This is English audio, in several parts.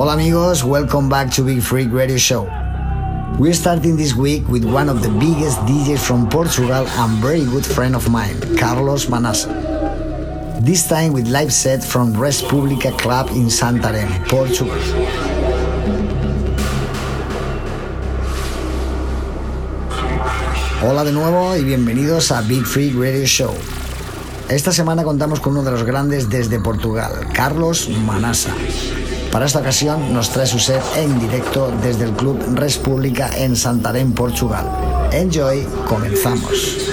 Hola amigos, welcome back to Beat Freak Radio Show. We're starting this week with one of the biggest DJs from Portugal and very good friend of mine, Carlos Manaça. This time with live set from Respublica Club in Santarém, Portugal. Hola de nuevo y bienvenidos a Beat Freak Radio Show. Esta semana contamos con uno de los grandes desde Portugal, Carlos Manaça. Para esta ocasión nos trae su set en directo desde el Club República en Santarém, Portugal. Enjoy, comenzamos.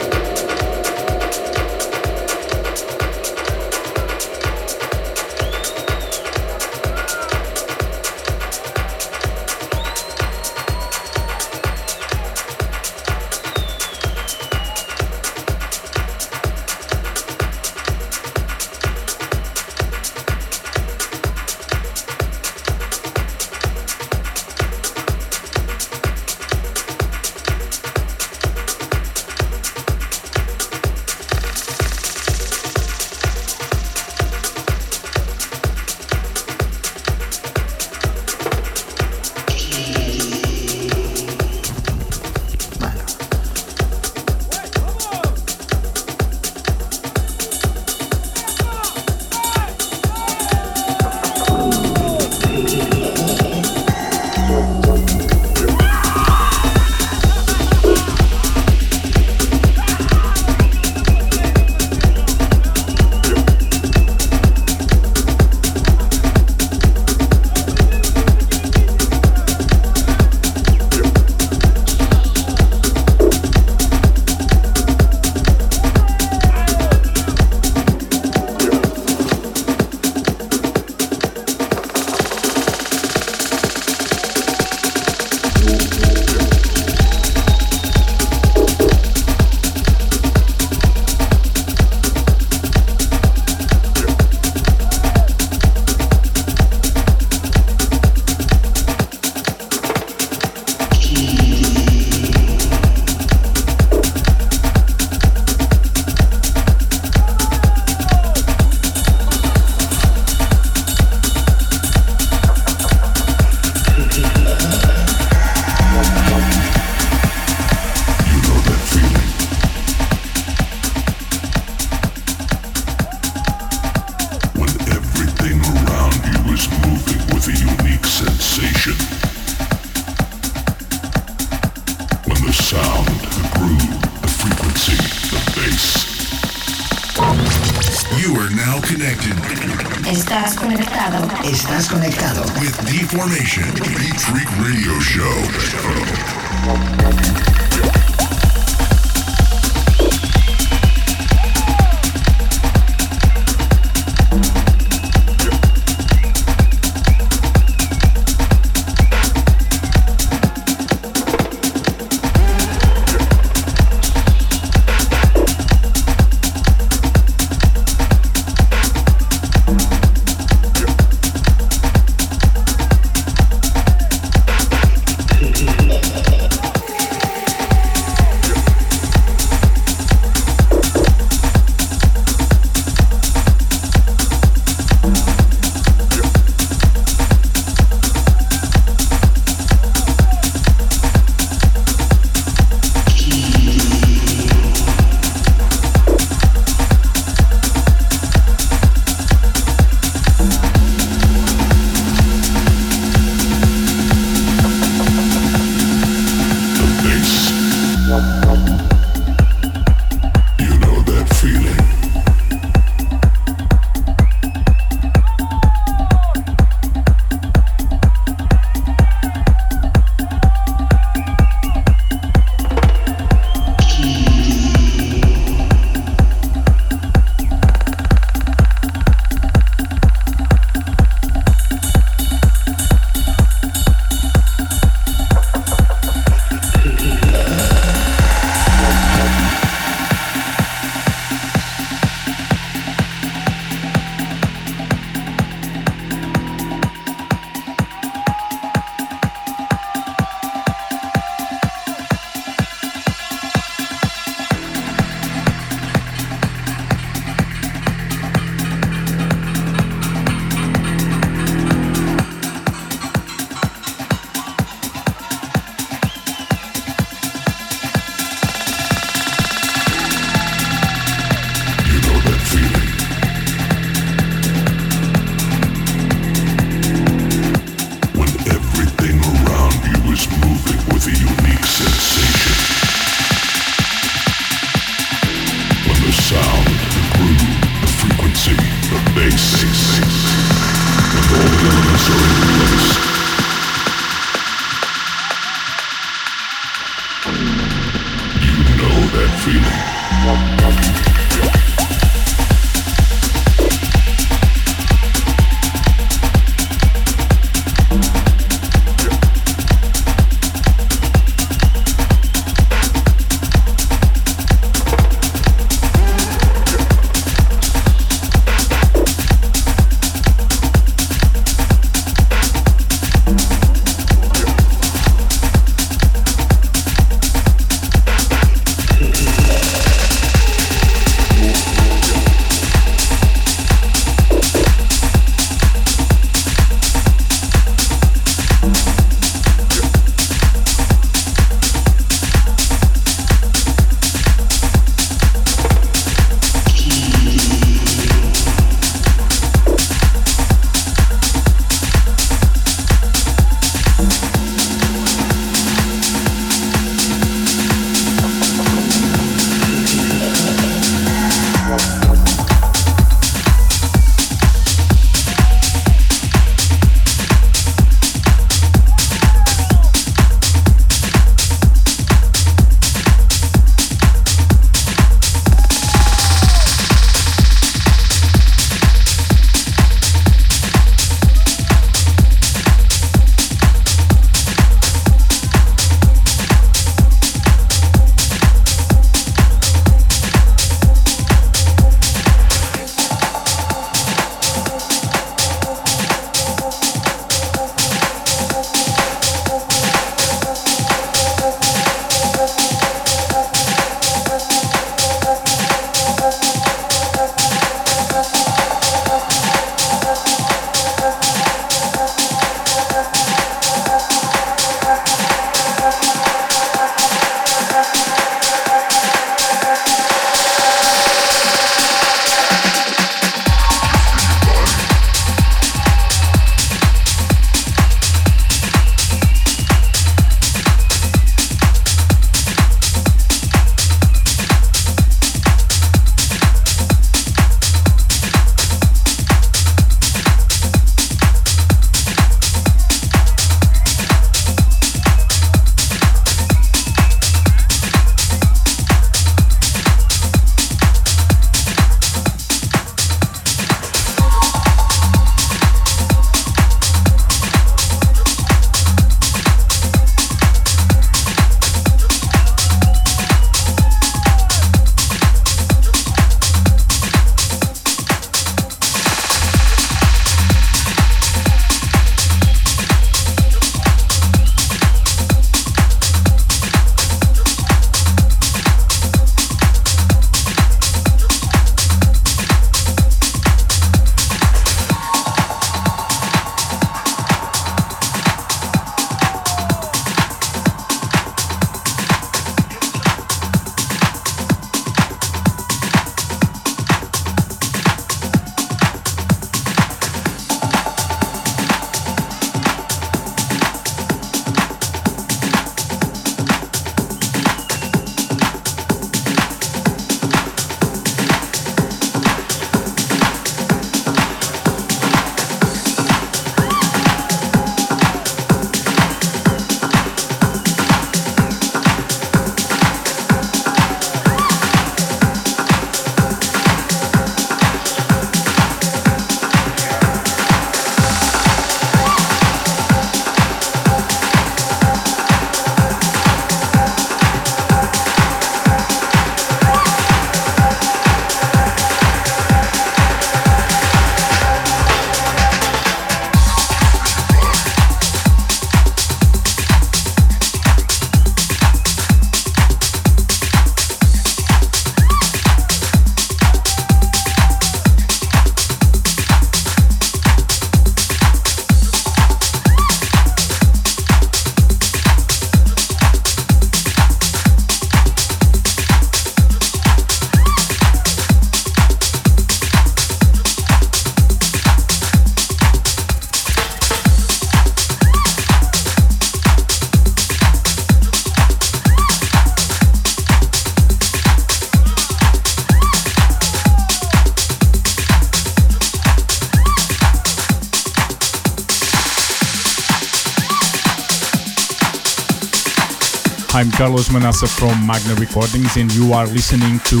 I'm Carlos Manaça from Magna Recordings, and you are listening to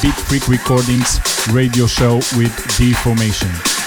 Beat Freak Recordings radio show with Deformation.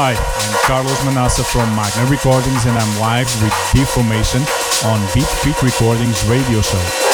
Hi, I'm Carlos Manaça from Magna Recordings and I'm live with Deformation on Beat Freak Recordings radio show.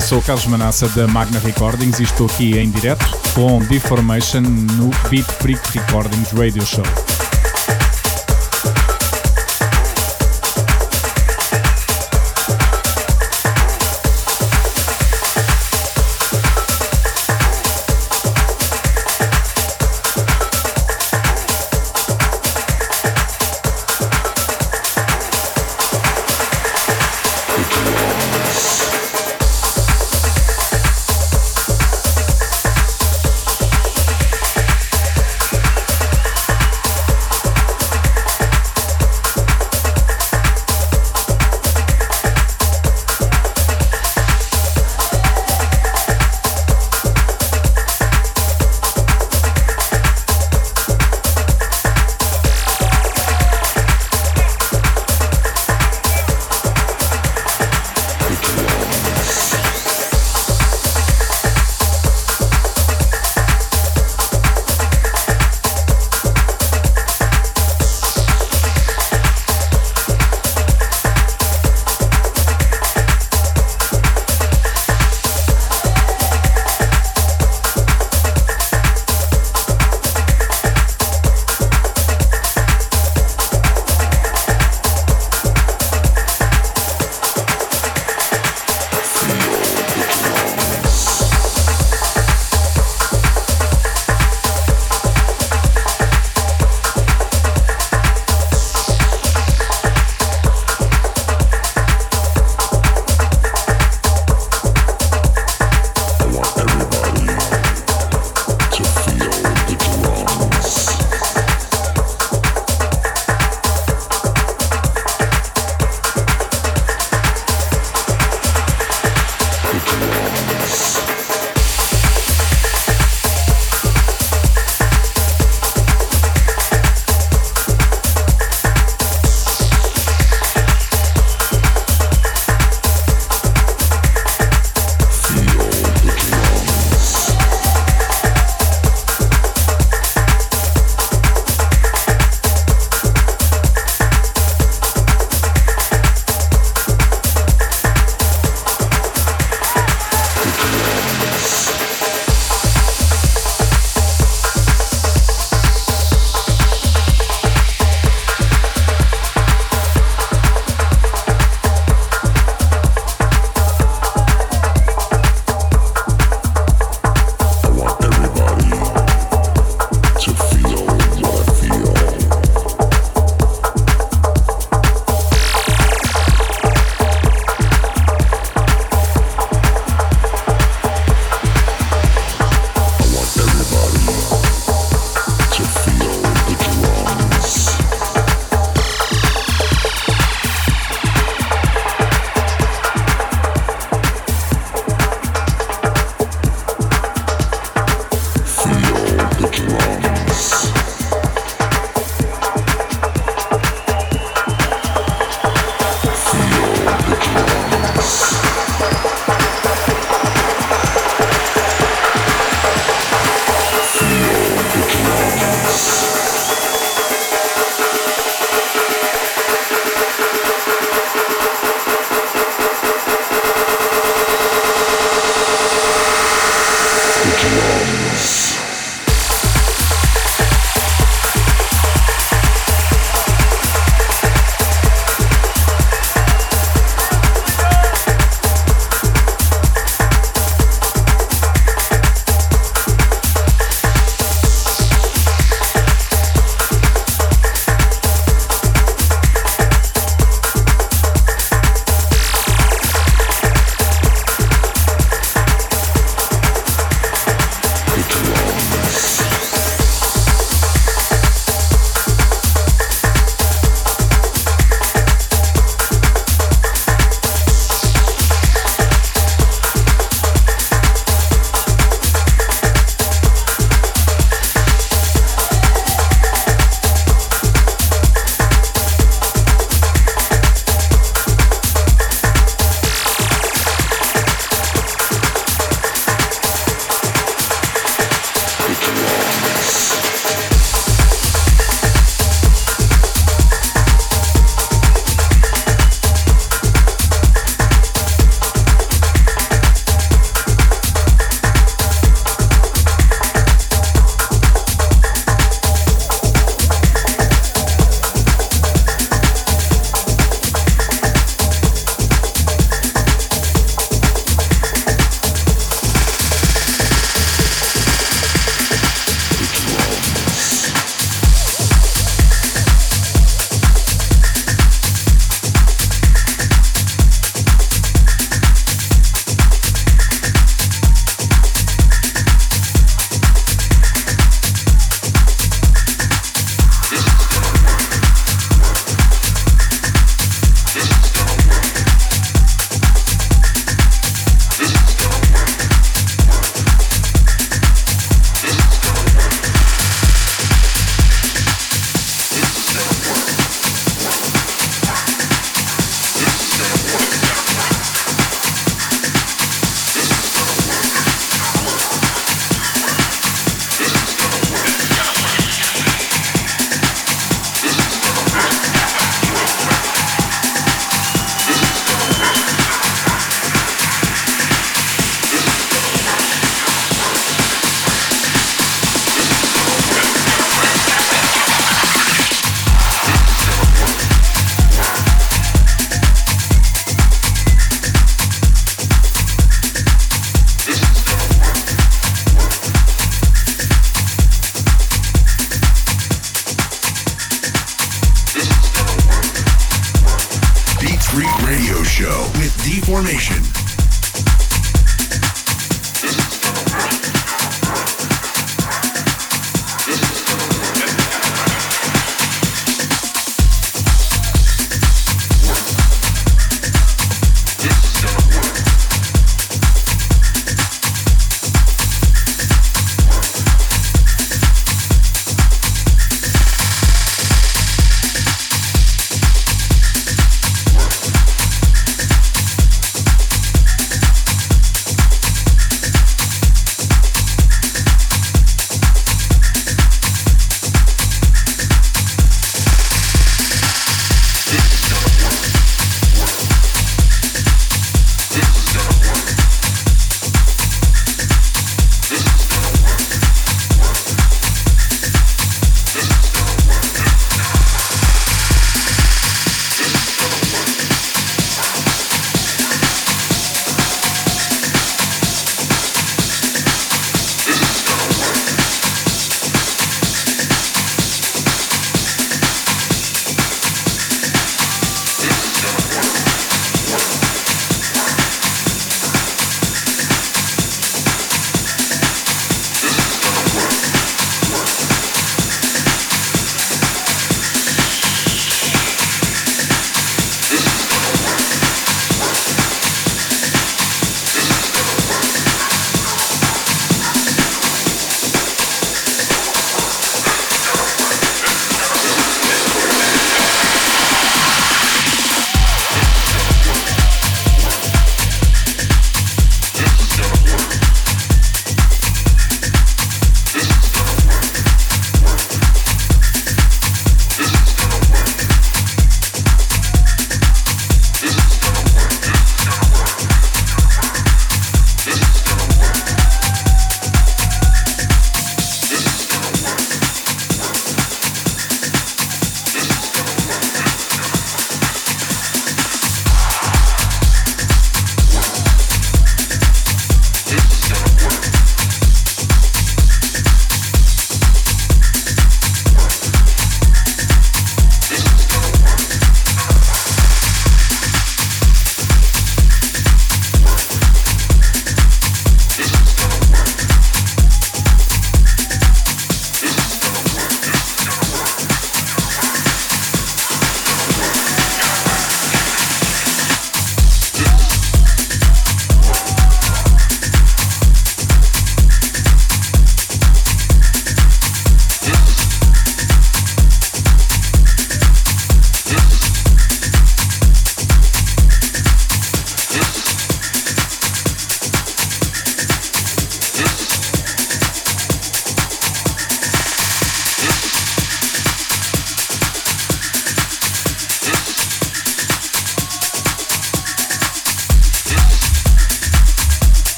Sou o Carlos Manassa da Magna Recordings e estou aqui em direto com Deformation no Beat Freak Recordings Radio Show.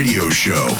Radio show.